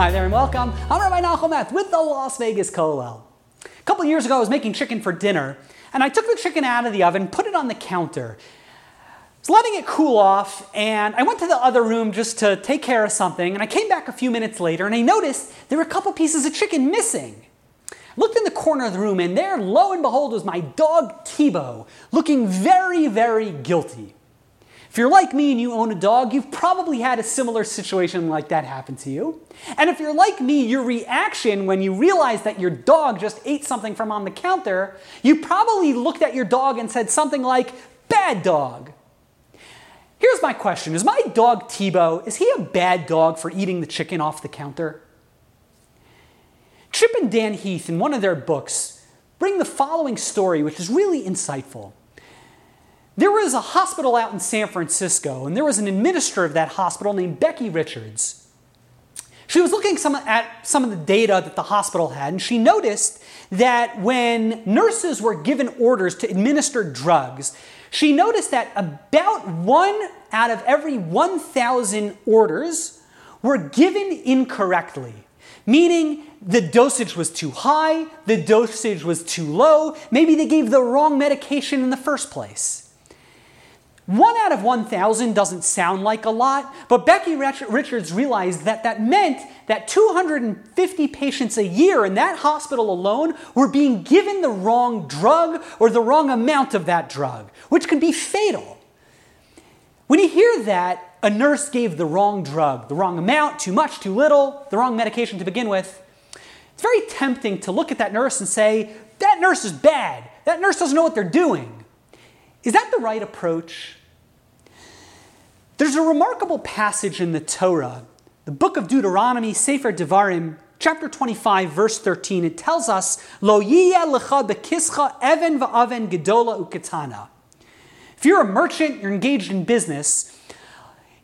Hi there and welcome. I'm Rabbi Nachum with the Las Vegas Kollel. A couple years ago, I was making chicken for dinner, and I took the chicken out of the oven, put it on the counter. I was letting it cool off, and I went to the other room just to take care of something, and I came back a few minutes later, and I noticed there were a couple pieces of chicken missing. Looked in the corner of the room, and there, lo and behold, was my dog Tebow, looking very, very guilty. If you're like me and you own a dog, you've probably had a similar situation like that happen to you. And if you're like me, your reaction when you realize that your dog just ate something from on the counter, you probably looked at your dog and said something like, bad dog. Here's my question Is my dog Tebow, is he a bad dog for eating the chicken off the counter? Chip and Dan Heath, in one of their books, bring the following story, which is really insightful. There was a hospital out in San Francisco, and there was an administrator of that hospital named Becky Richards. She was looking some, at some of the data that the hospital had, and she noticed that when nurses were given orders to administer drugs, she noticed that about one out of every 1,000 orders were given incorrectly, meaning the dosage was too high, the dosage was too low, maybe they gave the wrong medication in the first place. One out of 1,000 doesn't sound like a lot, but Becky Richards realized that that meant that 250 patients a year in that hospital alone were being given the wrong drug or the wrong amount of that drug, which can be fatal. When you hear that a nurse gave the wrong drug, the wrong amount, too much, too little, the wrong medication to begin with, it's very tempting to look at that nurse and say, that nurse is bad. That nurse doesn't know what they're doing. Is that the right approach? There's a remarkable passage in the Torah, the book of Deuteronomy, Sefer Devarim, chapter 25, verse 13. It tells us, Lo lecha bekischa even va'aven gedola uketana. If you're a merchant, you're engaged in business,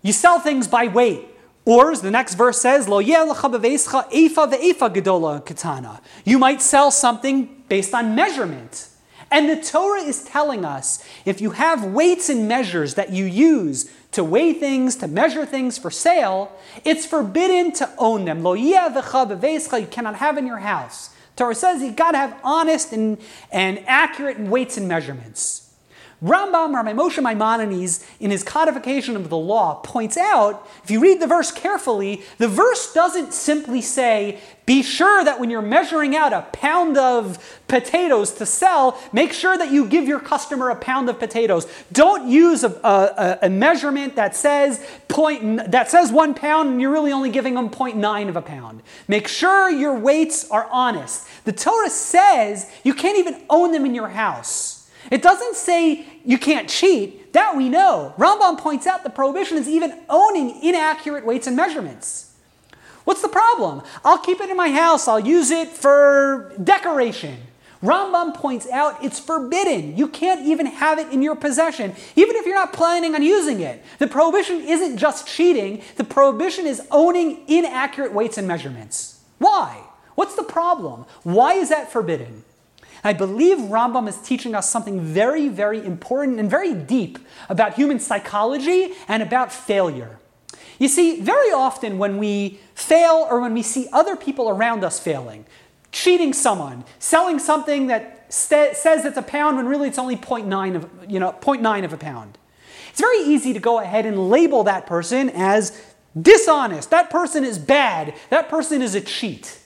you sell things by weight. Or, as the next verse says, Lo lecha beveischa efa ve'efa gedola uketana. You might sell something based on measurement. And the Torah is telling us if you have weights and measures that you use to weigh things, to measure things for sale, it's forbidden to own them. Lo you cannot have in your house. Torah says you've got to have honest and, and accurate weights and measurements. Rambam, Rabbi Moshe Maimonides, in his codification of the law, points out, if you read the verse carefully, the verse doesn't simply say, be sure that when you're measuring out a pound of potatoes to sell, make sure that you give your customer a pound of potatoes. Don't use a, a, a measurement that says point, that says one pound and you're really only giving them 0.9 of a pound. Make sure your weights are honest. The Torah says you can't even own them in your house. It doesn't say you can't cheat. That we know. Rambam points out the prohibition is even owning inaccurate weights and measurements. What's the problem? I'll keep it in my house. I'll use it for decoration. Rambam points out it's forbidden. You can't even have it in your possession, even if you're not planning on using it. The prohibition isn't just cheating, the prohibition is owning inaccurate weights and measurements. Why? What's the problem? Why is that forbidden? I believe Rambam is teaching us something very, very important and very deep about human psychology and about failure. You see, very often when we fail or when we see other people around us failing, cheating someone, selling something that st- says it's a pound when really it's only 0.9 of, you know, 0.9 of a pound. It's very easy to go ahead and label that person as dishonest. That person is bad. That person is a cheat.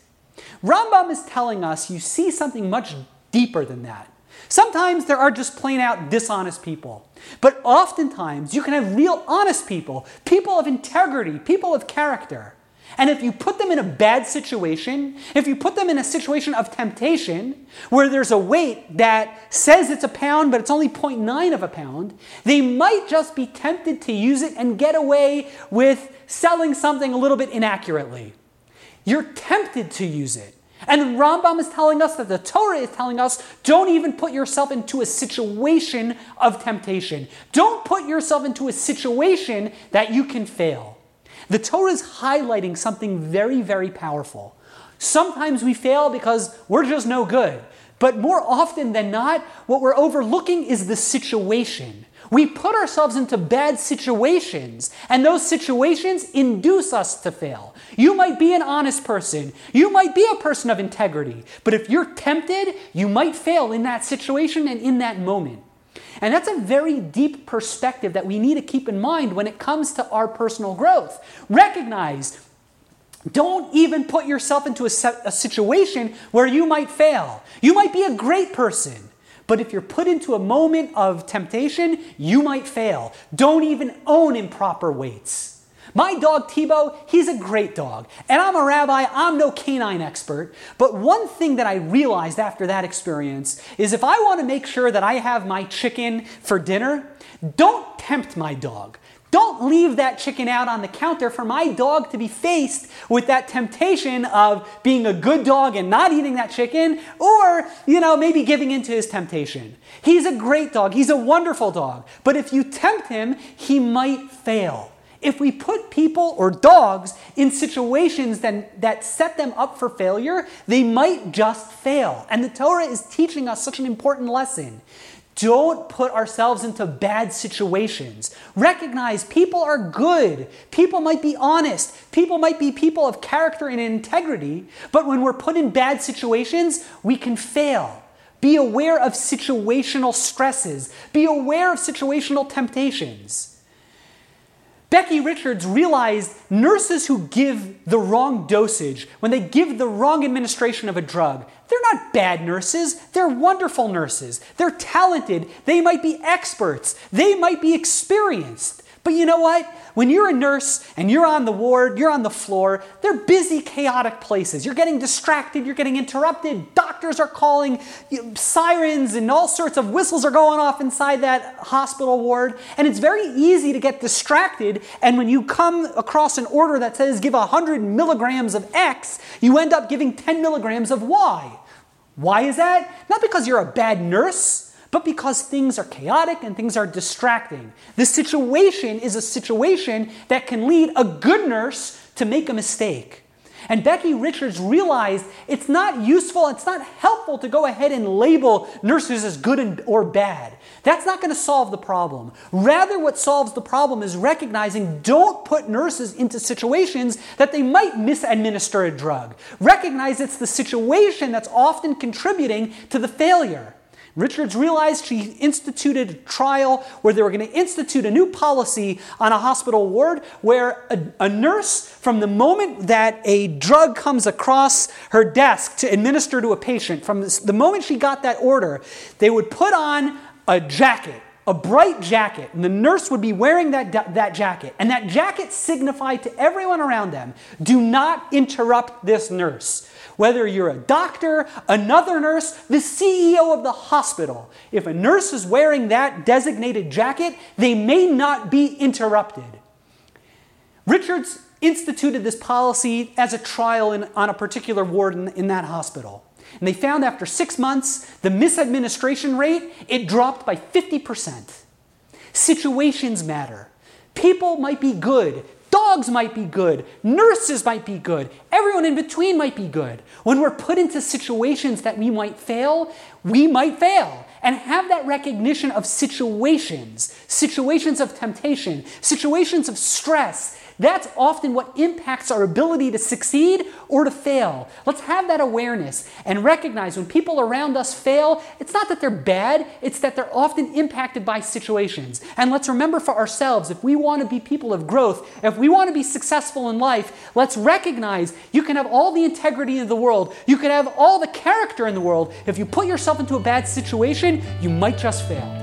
Rambam is telling us you see something much deeper than that. Sometimes there are just plain out dishonest people. But oftentimes you can have real honest people, people of integrity, people of character. And if you put them in a bad situation, if you put them in a situation of temptation, where there's a weight that says it's a pound, but it's only 0.9 of a pound, they might just be tempted to use it and get away with selling something a little bit inaccurately. You're tempted to use it. And Rambam is telling us that the Torah is telling us don't even put yourself into a situation of temptation. Don't put yourself into a situation that you can fail. The Torah is highlighting something very, very powerful. Sometimes we fail because we're just no good. But more often than not, what we're overlooking is the situation. We put ourselves into bad situations, and those situations induce us to fail. You might be an honest person, you might be a person of integrity, but if you're tempted, you might fail in that situation and in that moment. And that's a very deep perspective that we need to keep in mind when it comes to our personal growth. Recognize don't even put yourself into a, situation where you might fail. You might be a great person, but if you're put into a moment of temptation, you might fail. Don't even own improper weights. My dog Tebow, he's a great dog. And I'm a rabbi, I'm no canine expert. But one thing that I realized after that experience is if I want to make sure that I have my chicken for dinner, don't tempt my dog. Don't leave that chicken out on the counter for my dog to be faced with that temptation of being a good dog and not eating that chicken, or, you know, maybe giving into his temptation. He's a great dog, he's a wonderful dog, but if you tempt him, he might fail. If we put people or dogs in situations that, that set them up for failure, they might just fail. And the Torah is teaching us such an important lesson. Don't put ourselves into bad situations. Recognize people are good. People might be honest. People might be people of character and integrity. But when we're put in bad situations, we can fail. Be aware of situational stresses. Be aware of situational temptations. Becky Richards realized nurses who give the wrong dosage, when they give the wrong administration of a drug, they're not bad nurses. They're wonderful nurses. They're talented. They might be experts. They might be experienced. But you know what? When you're a nurse and you're on the ward, you're on the floor, they're busy, chaotic places. You're getting distracted, you're getting interrupted. Doctors are calling, sirens and all sorts of whistles are going off inside that hospital ward. And it's very easy to get distracted. And when you come across an order that says give 100 milligrams of X, you end up giving 10 milligrams of Y. Why is that? Not because you're a bad nurse but because things are chaotic and things are distracting. The situation is a situation that can lead a good nurse to make a mistake. And Becky Richards realized it's not useful, it's not helpful to go ahead and label nurses as good or bad. That's not going to solve the problem. Rather, what solves the problem is recognizing don't put nurses into situations that they might misadminister a drug. Recognize it's the situation that's often contributing to the failure. Richards realized she instituted a trial where they were going to institute a new policy on a hospital ward where a, a, nurse, from the moment that a drug comes across her desk to administer to a patient, from this, the moment she got that order, they would put on a jacket. A bright jacket, and the nurse would be wearing that, that jacket, and that jacket signified to everyone around them do not interrupt this nurse whether you're a doctor, another nurse, the CEO of the hospital. If a nurse is wearing that designated jacket, they may not be interrupted. Richards instituted this policy as a trial in, on a particular ward in, in that hospital. And they found after six months, the misadministration rate, it dropped by 50%. Situations matter. People might be good. Dogs might be good. Nurses might be good. Everyone in between might be good. When we're put into situations that we might fail, we might fail. And have that recognition of situations, situations of temptation, situations of stress, that's often what impacts our ability to succeed or to fail. Let's have that awareness and recognize when people around us fail, it's not that they're bad, it's that they're often impacted by situations. And let's remember for ourselves if we want to be people of growth, if we want to be successful in life, let's recognize you can have all the integrity in the world, you can have all the character in the world. If you put yourself into a bad situation, you might just fail.